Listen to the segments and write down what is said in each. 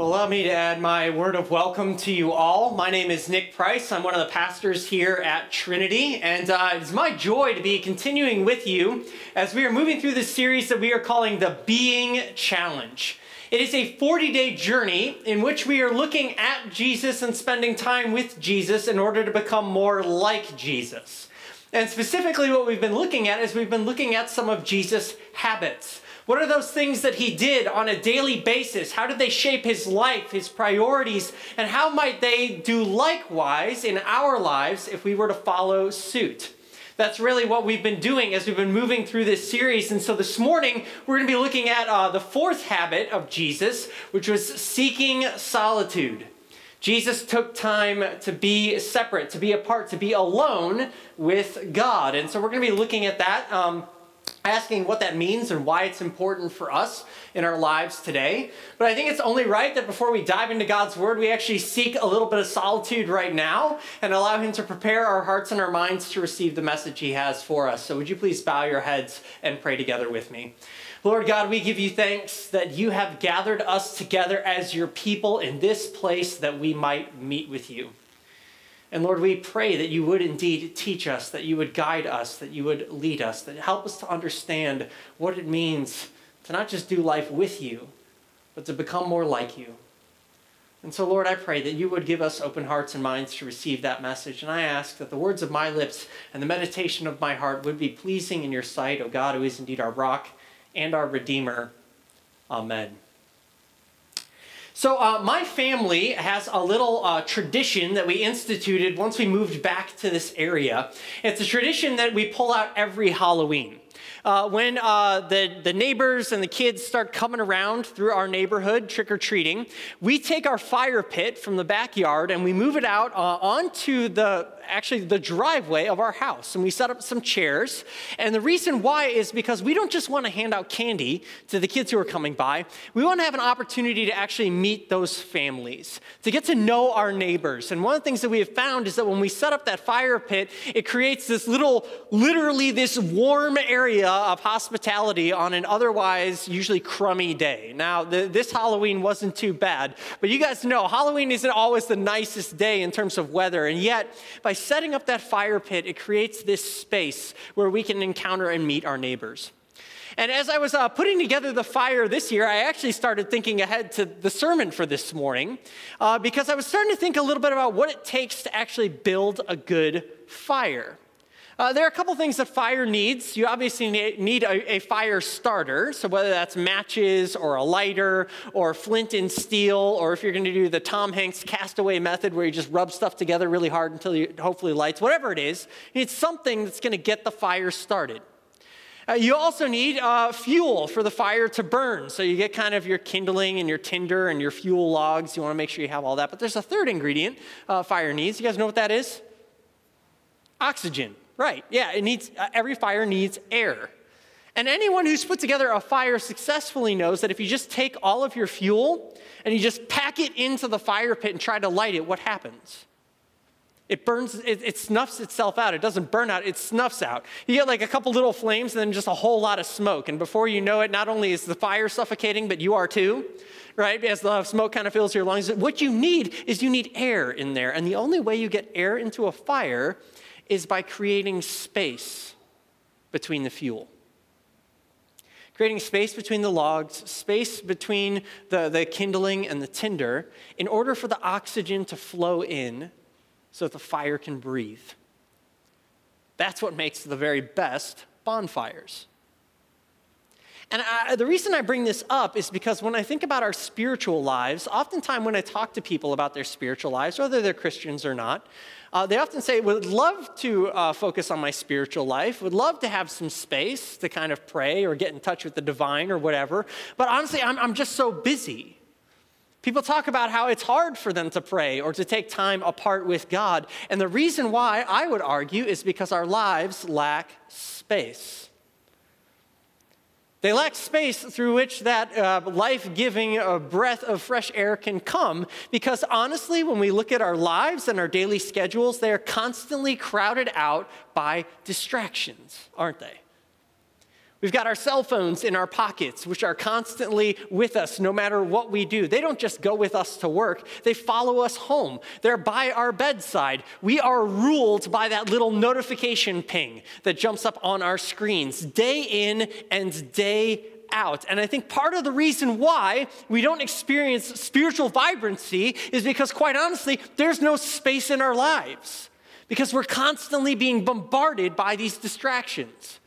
Well, allow me to add my word of welcome to you all. My name is Nick Price. I'm one of the pastors here at Trinity, and uh, it's my joy to be continuing with you as we are moving through this series that we are calling the Being Challenge. It is a 40 day journey in which we are looking at Jesus and spending time with Jesus in order to become more like Jesus. And specifically, what we've been looking at is we've been looking at some of Jesus' habits. What are those things that he did on a daily basis? How did they shape his life, his priorities, and how might they do likewise in our lives if we were to follow suit? That's really what we've been doing as we've been moving through this series. And so this morning, we're going to be looking at uh, the fourth habit of Jesus, which was seeking solitude. Jesus took time to be separate, to be apart, to be alone with God. And so we're going to be looking at that. Um, asking what that means and why it's important for us in our lives today. But I think it's only right that before we dive into God's Word, we actually seek a little bit of solitude right now and allow Him to prepare our hearts and our minds to receive the message He has for us. So, would you please bow your heads and pray together with me? Lord God, we give you thanks that you have gathered us together as your people in this place that we might meet with you. And Lord, we pray that you would indeed teach us, that you would guide us, that you would lead us, that help us to understand what it means to not just do life with you, but to become more like you. And so, Lord, I pray that you would give us open hearts and minds to receive that message. And I ask that the words of my lips and the meditation of my heart would be pleasing in your sight, O God, who is indeed our rock and our Redeemer. Amen. So, uh, my family has a little uh, tradition that we instituted once we moved back to this area. It's a tradition that we pull out every Halloween. Uh, when uh, the, the neighbors and the kids start coming around through our neighborhood trick or treating, we take our fire pit from the backyard and we move it out uh, onto the actually the driveway of our house. And we set up some chairs. And the reason why is because we don't just want to hand out candy to the kids who are coming by, we want to have an opportunity to actually meet those families, to get to know our neighbors. And one of the things that we have found is that when we set up that fire pit, it creates this little, literally, this warm area of hospitality on an otherwise usually crummy day. Now, the, this Halloween wasn't too bad, but you guys know Halloween isn't always the nicest day in terms of weather. And yet, by setting up that fire pit, it creates this space where we can encounter and meet our neighbors. And as I was uh, putting together the fire this year, I actually started thinking ahead to the sermon for this morning uh, because I was starting to think a little bit about what it takes to actually build a good fire. Uh, there are a couple things that fire needs. You obviously need a, a, fire starter, so whether that's matches or a lighter or flint and steel, or if you're going to do the Tom Hanks castaway method where you just rub stuff together really hard until you hopefully lights, whatever it is, you need something that's going to get the fire started. Uh, you also need uh, fuel for the fire to burn. So you get kind of your kindling and your tinder and your fuel logs. You want to make sure you have all that. But there's a third ingredient uh, fire needs. You guys know what that is? Oxygen. Right, yeah, it needs, uh, every fire needs air. And anyone who's put together a fire successfully knows that if you just take all of your fuel and you just pack it into the fire pit and try to light it, what happens? It burns, it, it, snuffs itself out. It doesn't burn out, it snuffs out. You get like a couple little flames and then just a whole lot of smoke. And before you know it, not only is the fire suffocating, but you are too, right? As the smoke kind of fills your lungs. What you need is you need air in there. And the only way you get air into a fire is by creating space between the fuel. Creating space between the logs, space between the, the kindling and the tinder, in order for the oxygen to flow in so that the fire can breathe. That's what makes the very best bonfires. And I, the reason I bring this up is because when I think about our spiritual lives, oftentimes when I talk to people about their spiritual lives, whether they're Christians or not, uh, they often say, would love to uh, focus on my spiritual life, would love to have some space to kind of pray or get in touch with the divine or whatever. But honestly, I'm, I'm just so busy. People talk about how it's hard for them to pray or to take time apart with God. And the reason why, I would argue, is because our lives lack space. They lack space through which that uh, life giving uh, breath of fresh air can come because honestly, when we look at our lives and our daily schedules, they are constantly crowded out by distractions, aren't they? We've got our cell phones in our pockets, which are constantly with us no matter what we do. They don't just go with us to work, they follow us home. They're by our bedside. We are ruled by that little notification ping that jumps up on our screens day in and day out. And I think part of the reason why we don't experience spiritual vibrancy is because, quite honestly, there's no space in our lives because we're constantly being bombarded by these distractions.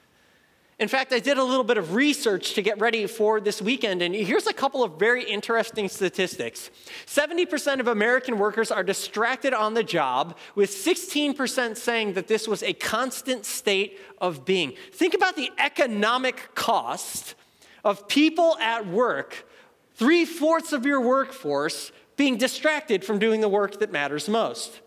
In fact, I did a little bit of research to get ready for this weekend, and here's a couple of very interesting statistics 70% of American workers are distracted on the job, with 16% saying that this was a constant state of being. Think about the economic cost of people at work, three fourths of your workforce being distracted from doing the work that matters most.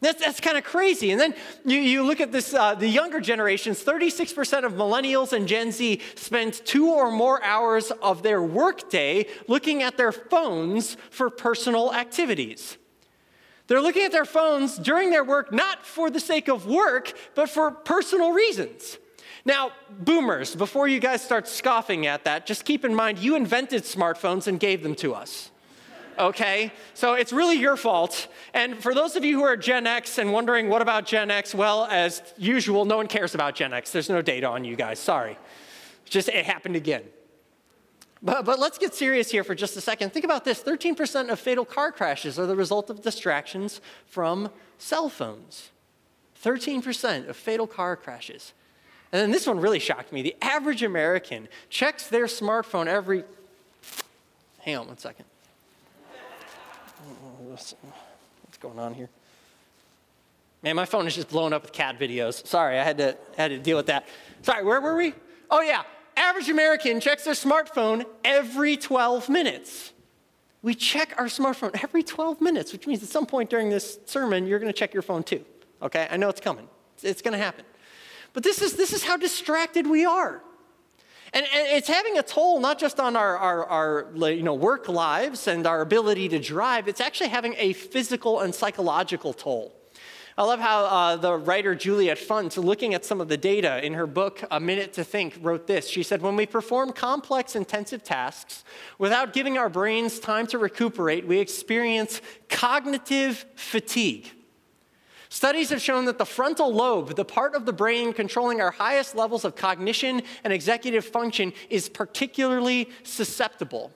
That's, that's kind of crazy. And then you, you look at this, uh, the younger generations 36% of millennials and Gen Z spend two or more hours of their workday looking at their phones for personal activities. They're looking at their phones during their work, not for the sake of work, but for personal reasons. Now, boomers, before you guys start scoffing at that, just keep in mind you invented smartphones and gave them to us okay? So it's really your fault. And for those of you who are Gen X and wondering what about Gen X, well, as usual, no one cares about Gen X. There's no data on you guys, sorry. just it happened again. But, but let's get serious here for just a second. Think about this 13% of fatal car crashes are the result of distractions from cell phones. 13% of fatal car crashes. And then this one really shocked me. The average American checks their smartphone every. Hang on one second what's going on here? Man, my phone is just blowing up with cat videos. Sorry, I had to, had to deal with that. Sorry, where were we? Oh, yeah. Average American checks their smartphone every 12 minutes. We check our smartphone every 12 minutes, which means at some point during this sermon, you're going to check your phone too. Okay? I know it's coming, it's going to happen. But this is, this is how distracted we are. And, and, it's having a toll not just on our, our, our you know, work lives and our ability to drive, it's actually having a physical and psychological toll. I love how uh, the writer Juliet Funt, looking at some of the data in her book, A Minute to Think, wrote this. She said, When we perform complex, intensive tasks without giving our brains time to recuperate, we experience cognitive fatigue. Studies have shown that the frontal lobe, the part of the brain controlling our highest levels of cognition and executive function, is particularly susceptible.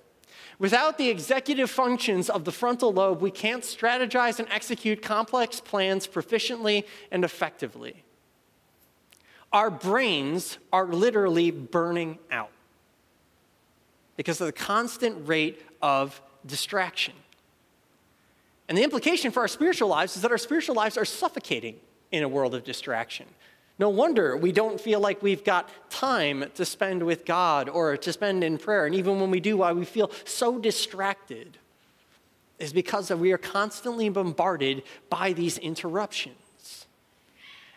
Without the executive functions of the frontal lobe, we can't strategize and execute complex plans proficiently and effectively. Our brains are literally burning out because of the constant rate of distraction. And the implication for our spiritual lives is that our spiritual lives are suffocating in a world of distraction. No wonder we don't feel like we've got time to spend with God or to spend in prayer. And even when we do, why we feel so distracted is because we are constantly bombarded by these interruptions.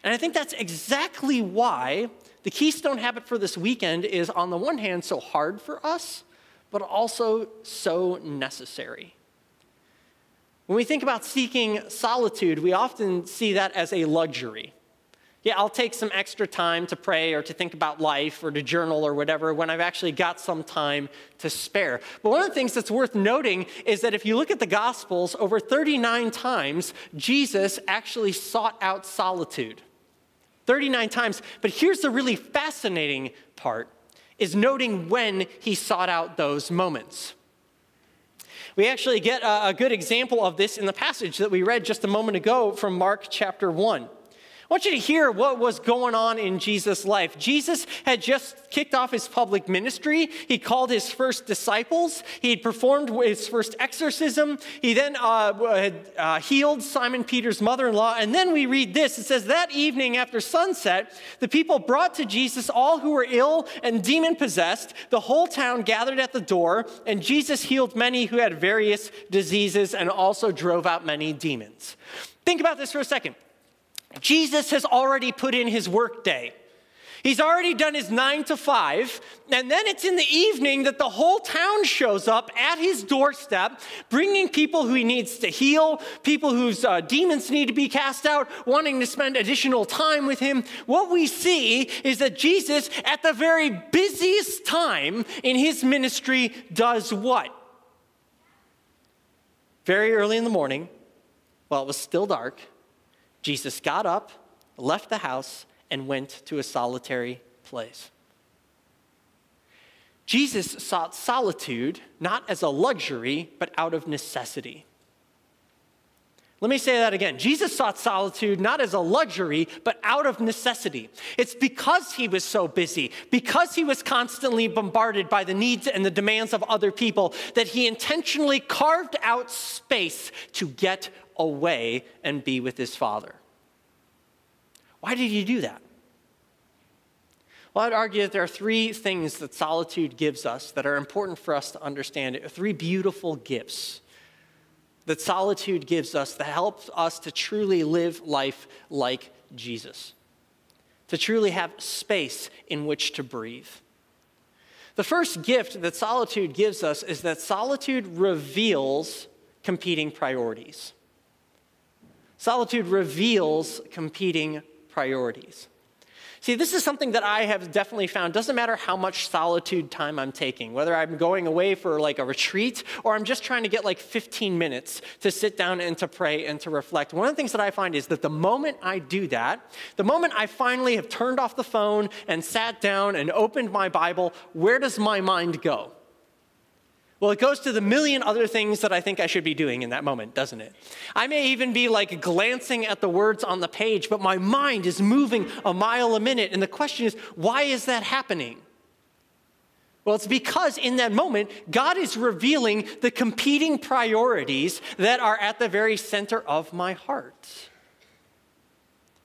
And I think that's exactly why the keystone habit for this weekend is, on the one hand, so hard for us, but also so necessary. When we think about seeking solitude, we often see that as a luxury. Yeah, I'll take some extra time to pray or to think about life or to journal or whatever when I've actually got some time to spare. But one of the things that's worth noting is that if you look at the Gospels, over 39 times, Jesus actually sought out solitude. 39 times. But here's the really fascinating part is noting when he sought out those moments. We actually get a, good example of this in the passage that we read just a moment ago from Mark chapter 1. I want you to hear what was going on in Jesus' life. Jesus had just kicked off his public ministry. He called his first disciples. He had performed his first exorcism. He then uh, had uh, healed Simon Peter's mother in law. And then we read this it says, That evening after sunset, the people brought to Jesus all who were ill and demon possessed. The whole town gathered at the door, and Jesus healed many who had various diseases and also drove out many demons. Think about this for a second. Jesus has already put in his workday. He's already done his nine to five, and then it's in the evening that the whole town shows up at his doorstep, bringing people who he needs to heal, people whose uh, demons need to be cast out, wanting to spend additional time with him. What we see is that Jesus, at the very busiest time in his ministry, does what? Very early in the morning, while it was still dark, Jesus got up, left the house, and went to a solitary place. Jesus sought solitude not as a luxury, but out of necessity. Let me say that again. Jesus sought solitude not as a luxury, but out of necessity. It's because he was so busy, because he was constantly bombarded by the needs and the demands of other people, that he intentionally carved out space to get away and be with his Father. Why did he do that? Well, I'd argue that there are three things that solitude gives us that are important for us to understand. Three beautiful gifts that solitude gives us that helps us to truly live life like Jesus, to truly have space in which to breathe. The first gift that solitude gives us is that solitude reveals competing priorities. Solitude reveals competing priorities. See, this is something that I have definitely found. Doesn't matter how much solitude time I'm taking, whether I'm going away for like a retreat or I'm just trying to get like 15 minutes to sit down and to pray and to reflect. One of the things that I find is that the moment I do that, the moment I finally have turned off the phone and sat down and opened my Bible, where does my mind go? Well, it goes to the million other things that I think I should be doing in that moment, doesn't it? I may even be like glancing at the words on the page, but my mind is moving a mile a minute. And the question is, why is that happening? Well, it's because in that moment, God is revealing the competing priorities that are at the very center of my heart.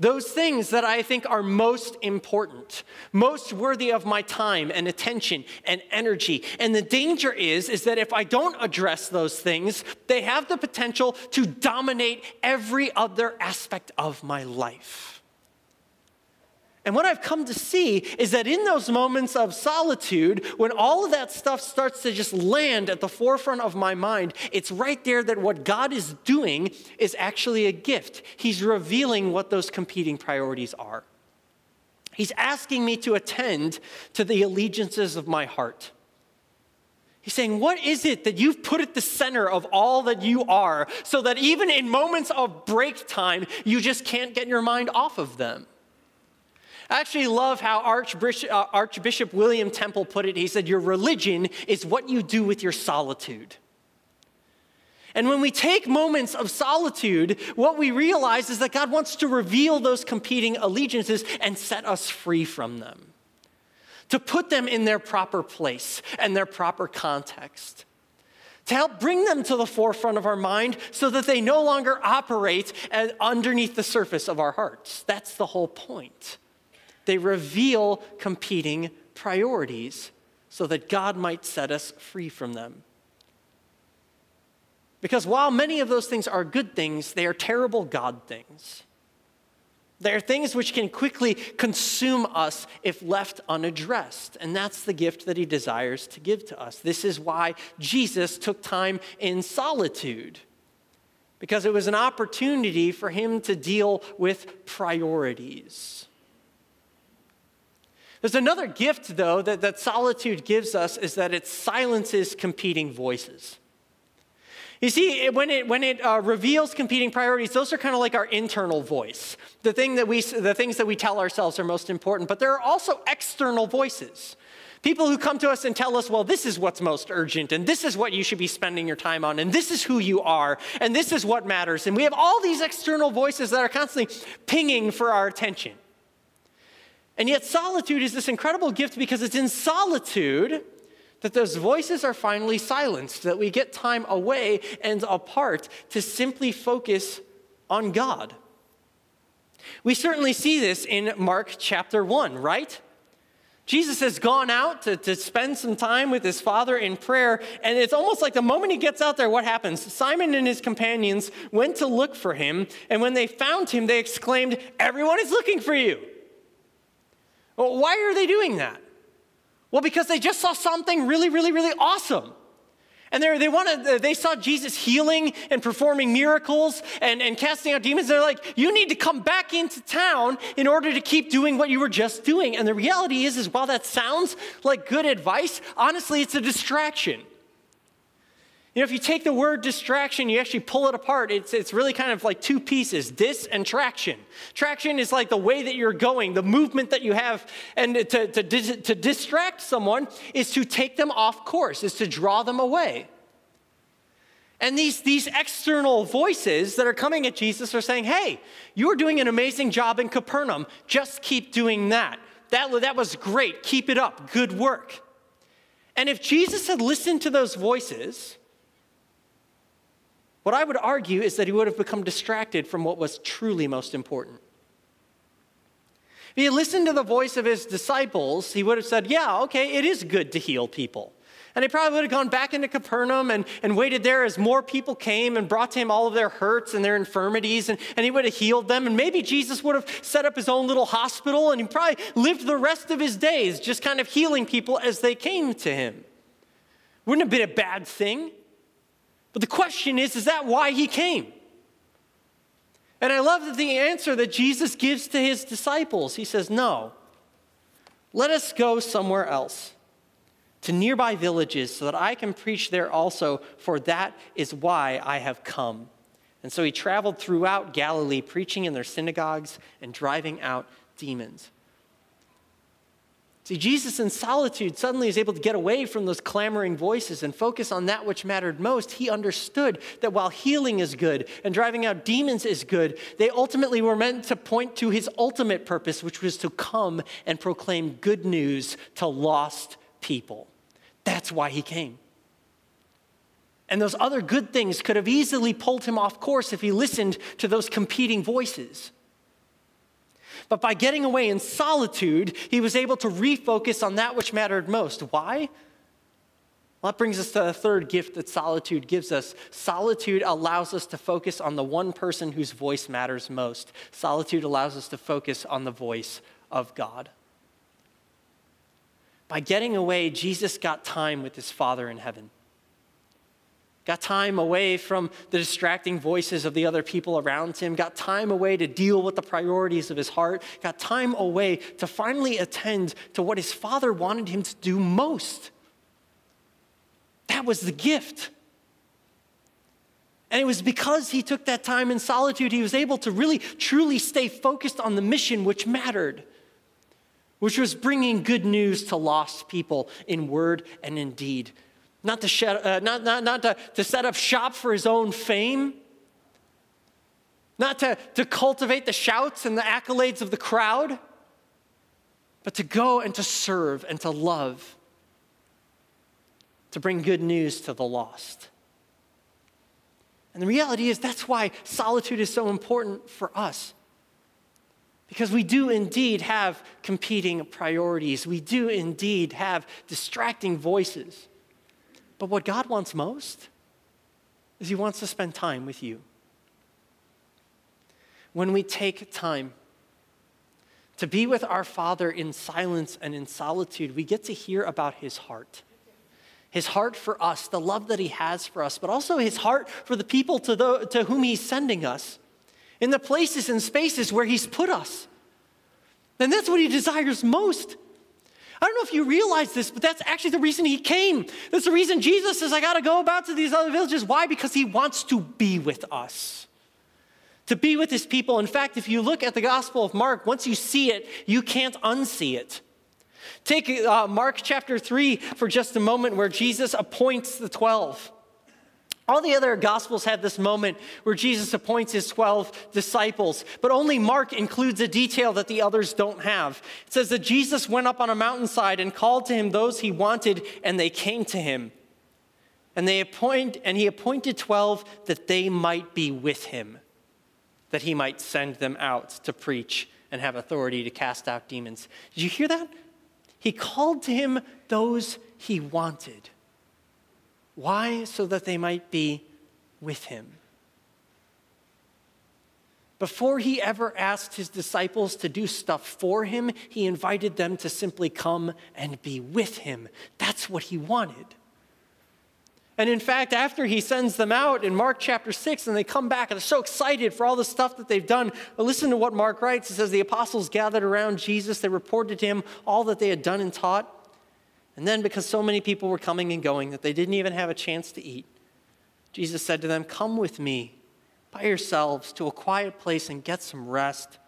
Those things that I think are most important, most worthy of my time and attention and energy. And the danger is is that if I don't address those things, they have the potential to dominate every other aspect of my life. And what I've come to see is that in those moments of solitude, when all of that stuff starts to just land at the forefront of my mind, it's right there that what God is doing is actually a gift. He's revealing what those competing priorities are. He's asking me to attend to the allegiances of my heart. He's saying, What is it that you've put at the center of all that you are so that even in moments of break time, you just can't get your mind off of them? I actually love how Archbishop, uh, Archbishop William Temple put it. He said, Your religion is what you do with your solitude. And when we take moments of solitude, what we realize is that God wants to reveal those competing allegiances and set us free from them, to put them in their proper place and their proper context, to help bring them to the forefront of our mind so that they no longer operate underneath the surface of our hearts. That's the whole point. They reveal competing priorities so that God might set us free from them. Because while many of those things are good things, they are terrible God things. They are things which can quickly consume us if left unaddressed. And that's the gift that he desires to give to us. This is why Jesus took time in solitude, because it was an opportunity for him to deal with priorities. There's another gift, though, that, that solitude gives us is that it silences competing voices. You see, when it, when it uh, reveals competing priorities, those are kind of like our internal voice, the, thing that we, the things that we tell ourselves are most important. But there are also external voices. People who come to us and tell us, well, this is what's most urgent, and this is what you should be spending your time on, and this is who you are, and this is what matters. And we have all these external voices that are constantly pinging for our attention. And yet, solitude is this incredible gift because it's in solitude that those voices are finally silenced, that we get time away and apart to simply focus on God. We certainly see this in Mark chapter 1, right? Jesus has gone out to, to spend some time with his father in prayer, and it's almost like the moment he gets out there, what happens? Simon and his companions went to look for him, and when they found him, they exclaimed, Everyone is looking for you. Why are they doing that? Well, because they just saw something really, really, really awesome. And they wanted, they saw Jesus healing and performing miracles and, and casting out demons. They're like, you need to come back into town in order to keep doing what you were just doing. And the reality is, is while that sounds like good advice, honestly, it's a distraction. You know, if you take the word distraction, you actually pull it apart. It's, it's really kind of like two pieces dis and traction. Traction is like the way that you're going, the movement that you have. And to, to, to distract someone is to take them off course, is to draw them away. And these, these external voices that are coming at Jesus are saying, hey, you're doing an amazing job in Capernaum. Just keep doing that. That, that was great. Keep it up. Good work. And if Jesus had listened to those voices, what I would argue is that he would have become distracted from what was truly most important. If he had listened to the voice of his disciples, he would have said, Yeah, okay, it is good to heal people. And he probably would have gone back into Capernaum and, and waited there as more people came and brought to him all of their hurts and their infirmities, and, and he would have healed them. And maybe Jesus would have set up his own little hospital and he probably lived the rest of his days just kind of healing people as they came to him. Wouldn't have been a bad thing. But the question is, is that why he came? And I love that the answer that Jesus gives to his disciples. He says, No, let us go somewhere else, to nearby villages, so that I can preach there also, for that is why I have come. And so he traveled throughout Galilee, preaching in their synagogues and driving out demons. See, Jesus in solitude suddenly is able to get away from those clamoring voices and focus on that which mattered most. He understood that while healing is good and driving out demons is good, they ultimately were meant to point to his ultimate purpose, which was to come and proclaim good news to lost people. That's why he came. And those other good things could have easily pulled him off course if he listened to those competing voices. But by getting away in solitude, he was able to refocus on that which mattered most. Why? Well, that brings us to the third gift that solitude gives us. Solitude allows us to focus on the one person whose voice matters most. Solitude allows us to focus on the voice of God. By getting away, Jesus got time with his Father in heaven got time away from the distracting voices of the other people around him, got time away to deal with the priorities of his heart, got time away to finally attend to what his father wanted him to do most. That was the gift. And it was because he took that time in solitude, he was able to really, truly stay focused on the mission which mattered, which was bringing good news to lost people in word and in deed not to, shed, uh, not, not, not to, to set up shop for his own fame, not to, to cultivate the shouts and the accolades of the crowd, but to go and to serve and to love, to bring good news to the lost. And the reality is, that's why solitude is so important for us. Because we do indeed have competing priorities. We do indeed have distracting voices. But what God wants most is He wants to spend time with you. When we take time to be with our Father in silence and in solitude, we get to hear about His heart. His heart for us, the love that He has for us, but also His heart for the people to, the, to whom He's sending us, in the places and spaces where He's put us. And that's what He desires most. I don't know if you realize this, but that's actually the reason he came. That's the reason Jesus says, I got to go about to these other villages. Why? Because he wants to be with us, to be with his people. In fact, if you look at the Gospel of Mark, once you see it, you can't unsee it. Take uh, Mark chapter 3 for just a moment, where Jesus appoints the 12. All the other gospels have this moment where Jesus appoints his 12 disciples, but only Mark includes a detail that the others don't have. It says that Jesus went up on a mountainside and called to him those he wanted, and they came to him. And they appoint and he appointed 12 that they might be with him, that he might send them out to preach and have authority to cast out demons. Did you hear that? He called to him those he wanted. Why? So that they might be with him. Before he ever asked his disciples to do stuff for him, he invited them to simply come and be with him. That's what he wanted. And in fact, after he sends them out in Mark chapter 6, and they come back and they're so excited for all the stuff that they've done. But listen to what Mark writes. It says, The apostles gathered around Jesus. They reported to him all that they had done and taught. And then, because so many people were coming and going that they didn't even have a chance to eat, Jesus said to them, Come with me by yourselves to a quiet place and get some rest.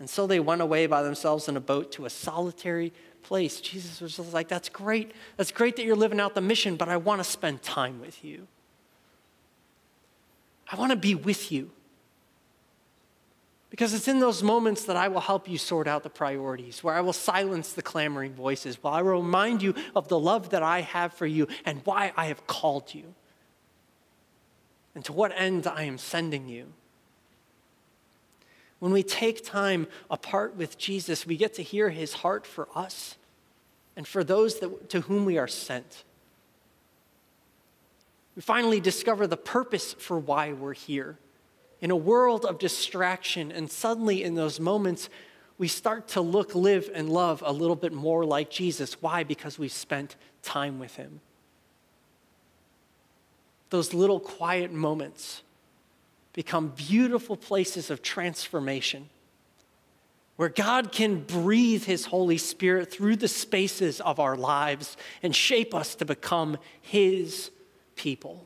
And so they went away by themselves in a boat to a solitary place. Jesus was just like, That's great. That's great that you're living out the mission, but I want to spend time with you. I want to be with you. Because it's in those moments that I will help you sort out the priorities, where I will silence the clamoring voices, while I will remind you of the love that I have for you and why I have called you and to what end I am sending you. When we take time apart with Jesus, we get to hear his heart for us and for those that, to whom we are sent. We finally discover the purpose for why we're here. In a world of distraction, and suddenly in those moments, we start to look, live, and love a little bit more like Jesus. Why? Because we've spent time with him those little quiet moments become beautiful places of transformation where God can breathe His Holy Spirit through the spaces of our lives and shape us to become His people.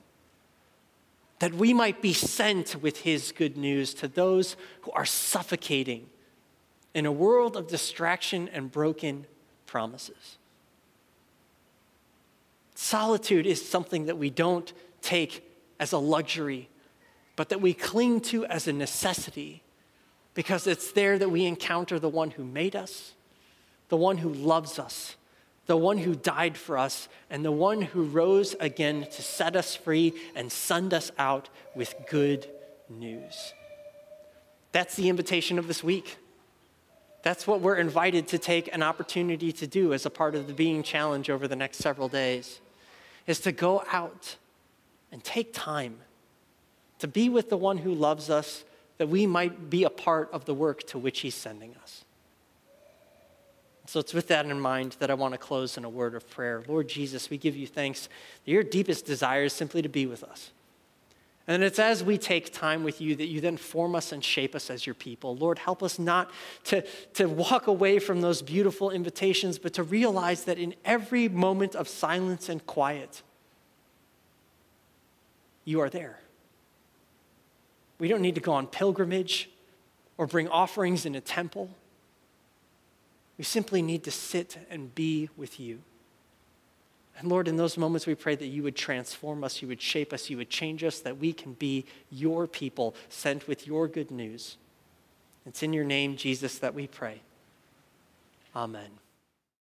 That we might be sent with His good news to those who are suffocating in a world of distraction and broken promises. Solitude is something that we don't take as a luxury, but that we cling to as a necessity because it's there that we encounter the one who made us, the one who loves us, the one who died for us, and the one who rose again to set us free and send us out with good news. That's the invitation of this week. That's what we're invited to take an opportunity to do as a part of the Being Challenge over the next several days, is to go out and take time to be with the one who loves us that we might be a part of the work to which he's sending us. So it's with that in mind that I want to close in a word of prayer. Lord Jesus, we give you thanks that your deepest desire is simply to be with us. And it's as we take time with you that you then form us and shape us as your people. Lord, help us not to, to walk away from those beautiful invitations, but to realize that in every moment of silence and quiet, you are there. We don't need to go on pilgrimage or bring offerings in a temple. We simply need to sit and be with you. And Lord, in those moments, we pray that you would transform us, you would shape us, you would change us, that we can be your people sent with your good news. It's in your name, Jesus, that we pray. Amen.